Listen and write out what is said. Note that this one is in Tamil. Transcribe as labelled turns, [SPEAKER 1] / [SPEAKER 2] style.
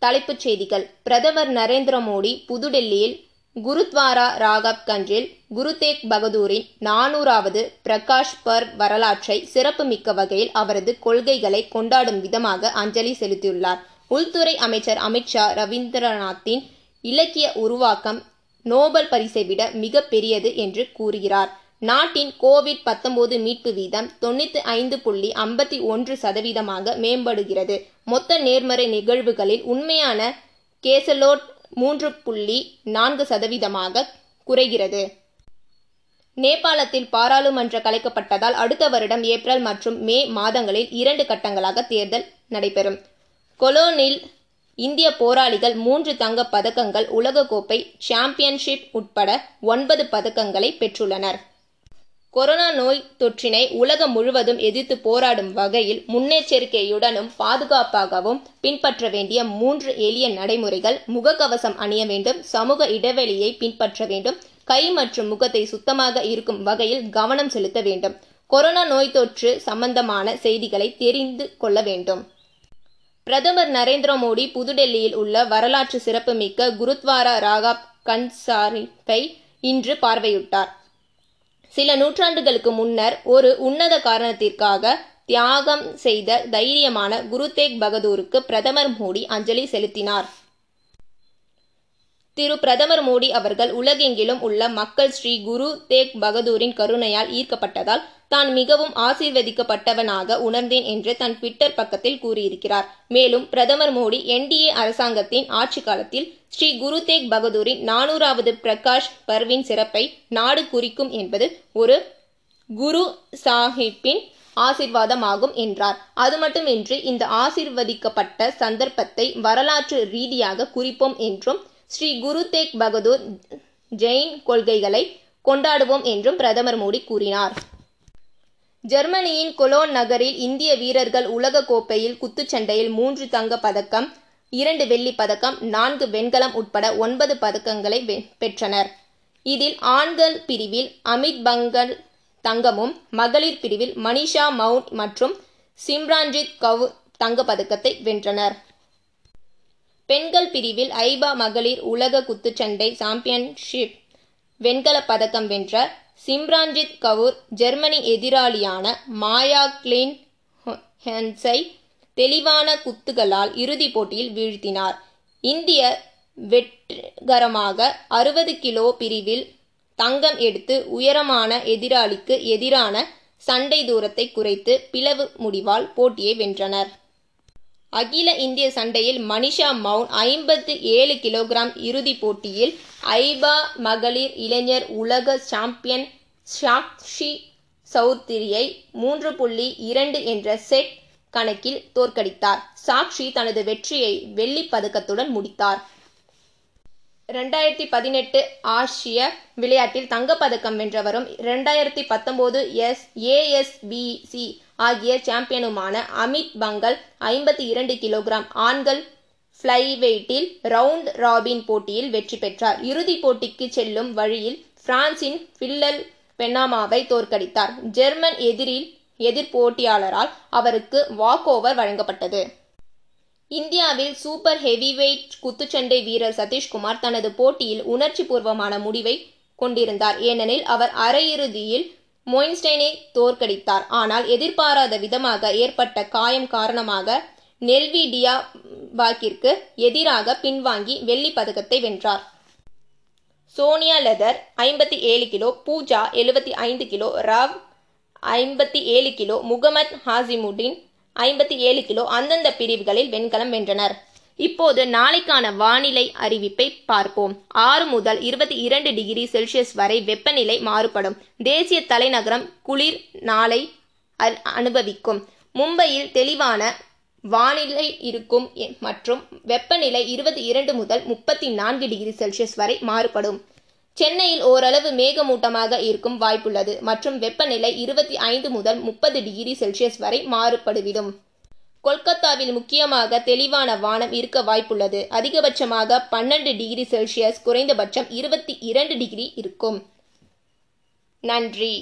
[SPEAKER 1] தலைப்புச் செய்திகள். பிரதமர் நரேந்திர மோடி புதுடெல்லியில் குருத்வாரா ராகப் கன்றில் குரு தேக் பகதூரின் நானூறாவது பிரகாஷ் பர்வ் வரலாற்றை சிறப்புமிக்க வகையில் அவரது கொள்கைகளை கொண்டாடும் விதமாக அஞ்சலி செலுத்தியுள்ளார். உள்துறை அமைச்சர் அமித்ஷா ரவீந்திரநாத்தின் இலக்கிய உருவாக்கம் நோபல் பரிசை விட மிக பெரியது என்று கூறுகிறார். நாட்டின் கோவிட் பத்தொன்பது மீட்பு வீதம் தொண்ணூத்தி ஐந்து புள்ளி ஐம்பத்தி ஒன்று சதவீதமாக மேம்படுகிறது. மொத்த நேர்மறை நிகழ்வுகளில் உண்மையான கேசலோட் மூன்று புள்ளி நான்கு சதவீதமாக குறைகிறது. நேபாளத்தில் பாராளுமன்ற கலைக்கப்பட்டதால் அடுத்த வருடம் ஏப்ரல் மற்றும் மே மாதங்களில் இரண்டு கட்டங்களாக தேர்தல் நடைபெறும். கொலோனில் இந்திய போராளிகள் மூன்று தங்கப் பதக்கங்கள் உலகக்கோப்பை சாம்பியன்ஷிப் உட்பட ஒன்பது பதக்கங்களை பெற்றுள்ளனர். கொரோனா நோய் தொற்றினை உலகம் முழுவதும் எதிர்த்து போராடும் வகையில் முன்னெச்சரிக்கையுடனும் பாதுகாப்பாகவும் பின்பற்ற வேண்டிய மூன்று எளிய நடைமுறைகள் முகக்கவசம் அணிய வேண்டும் சமூக இடைவெளியை பின்பற்ற வேண்டும் கை மற்றும் முகத்தை சுத்தமாக இருக்கும் வகையில் கவனம் செலுத்த வேண்டும். கொரோனா நோய் தொற்று சம்பந்தமான செய்திகளை தெரிந்து கொள்ள வேண்டும். பிரதமர் நரேந்திர மோடி புதுடெல்லியில் உள்ள வரலாற்று சிறப்புமிக்க குருத்வாரா ராகாப் கன்சாரிப்பை இன்று பார்வையிட்டார். சில நூற்றாண்டுகளுக்கு முன்னர் ஒரு உன்னத காரணத்திற்காக தியாகம் செய்த தைரியமான குரு தேக் பகதூருக்கு பிரதமர் மோடி அஞ்சலி செலுத்தினார். திரு பிரதமர் மோடி அவர்கள் உலகெங்கிலும் உள்ள மக்கள் ஸ்ரீ குரு தேக் பகதூரின் கருணையால் ஈர்க்கப்பட்டதால் தான் மிகவும் ஆசீர்வதிக்கப்பட்டவனாக உணர்ந்தேன் என்று தன் ட்விட்டர் பக்கத்தில் கூறியிருக்கிறார். மேலும் பிரதமர் மோடி என்டிஏ அரசாங்கத்தின் ஆட்சி காலத்தில் ஸ்ரீ குரு தேக் பகதூரின் நானூறாவது பிரகாஷ் பர்வின் சிறப்பை நாடு குறிக்கும் என்பது ஒரு குரு சாஹிப்பின் ஆசிர்வாதமாகும் என்றார். அது மட்டுமின்றி இந்த ஆசிர்வதிக்கப்பட்ட சந்தர்ப்பத்தை வரலாற்று ரீதியாக குறிப்போம் என்றும் ஸ்ரீ குரு தேக் பகதூர் ஜெயின் கொள்கைகளை கொண்டாடுவோம் என்றும் பிரதமர் மோடி கூறினார். ஜெர்மனியின் கொலோன் நகரில் இந்திய வீரர்கள் உலக கோப்பையில் குத்துச்சண்டையில் மூன்று தங்க பதக்கம் இரண்டு வெள்ளி பதக்கம் நான்கு வெண்கலம் உட்பட ஒன்பது பதக்கங்களை பெற்றனர். இதில் ஆண்கள் பிரிவில் அமித் பங்கல் தங்கமும் மகளிர் பிரிவில் மனிஷா மவுன் மற்றும் சிம்ரான்ஜித் கவுர் தங்கப்பதக்கத்தை வென்றனர். பெண்கள் பிரிவில் ஐபா மகளிர் உலக குத்துச்சண்டை சாம்பியன்ஷிப் வெண்கல பதக்கம் வென்ற சிம்ரான்ஜித் கவுர் ஜெர்மனி எதிராளியான மாயா கிளின் ஹென்ஸை தெளிவான குத்துகளால் இறுதிப் போட்டியில் வீழ்த்தினார். இந்திய வெற்றிகரமாக அறுபது கிலோ பிரிவில் தங்கம் எடுத்து உயரமான எதிராளிக்கு எதிரான சண்டை தூரத்தை குறைத்து பிளவு முடிவால் போட்டியை வென்றனர். அகில இந்திய சண்டையில் மனிஷா மவுன் ஐம்பத்து ஏழு கிலோகிராம் இறுதிப் போட்டியில் ஐபா மகளிர் இளைஞர் உலக சாம்பியன் சாக்ஷி சௌத்ரியை மூன்று புள்ளி இரண்டு என்ற செட் கணக்கில் தோற்கடித்தார். சாக்ஷி தனது வெற்றியை வெள்ளிப் பதக்கத்துடன் முடித்தார். ரெண்டாயிரத்தி பதினெட்டு ஆசிய விளையாட்டில் தங்கப்பதக்கம் வென்றவரும் இரண்டாயிரத்தி பத்தொன்பது எஸ். ஏஎஸ்பிசி ஆகிய சாம்பியனுமான அமித் பங்கல் ஐம்பத்தி இரண்டு கிலோகிராம். ஆண்கள் ஃப்ளைவெயிட்டில் ரவுண்ட் ராபின் போட்டியில் வெற்றி பெற்றார். இறுதிப் போட்டிக்கு செல்லும் வழியில் பிரான்சின் பில்லல் பெனாமாவை தோற்கடித்தார். ஜெர்மன் எதிரில் எதிர்போட்டியாளரால் அவருக்கு வாக் ஓவர் வழங்கப்பட்டது. இந்தியாவில் சூப்பர் ஹெவிவெயிட் குத்துச்சண்டை வீரர் சதீஷ்குமார் தனது போட்டியில் உணர்ச்சி பூர்வமான முடிவை கொண்டிருந்தார். ஏனெனில் அவர் அரையிறுதியில் மொயின்ஸ்டைனை தோற்கடித்தார். ஆனால் எதிர்பாராத விதமாக ஏற்பட்ட காயம் காரணமாக நெல்விடியா பாக்கிற்கு எதிராக பின்வாங்கி வெள்ளி பதக்கத்தை வென்றார். சோனியா லெதர் ஐம்பத்தி ஏழு கிலோ பூஜா எழுபத்தி ஐந்து கிலோ ராவ் ஐம்பத்தி ஏழு கிலோ முகமத் ஹாசிமுடின் ஐம்பத்தி ஏழு கிலோ அந்தந்த பிரிவுகளில் வெண்கலம் வென்றனர். இப்போது நாளைக்கான வானிலை அறிவிப்பை பார்ப்போம். ஆறு முதல் இருபத்தி இரண்டு டிகிரி செல்சியஸ் வரை வெப்பநிலை மாறுபடும். தேசிய தலைநகரம் குளிர் நாளை அனுபவிக்கும். மும்பையில் தெளிவான வானிலை இருக்கும் மற்றும் வெப்பநிலை இருபத்தி இரண்டு முதல் முப்பத்தி நான்கு டிகிரி செல்சியஸ் வரை மாறுபடும். சென்னையில் ஓரளவு மேகமூட்டமாக இருக்கும் வாய்ப்புள்ளது. மற்றும் வெப்பநிலை இருபத்தி ஐந்து முதல் முப்பது டிகிரி செல்சியஸ் வரை மாறுபடுவிடும். கொல்கத்தாவில் முக்கியமாக தெளிவான வானம் இருக்க வாய்ப்புள்ளது. அதிகபட்சமாக பன்னெண்டு டிகிரி செல்சியஸ் குறைந்தபட்சம் இருபத்தி இரண்டு டிகிரி இருக்கும். நன்றி.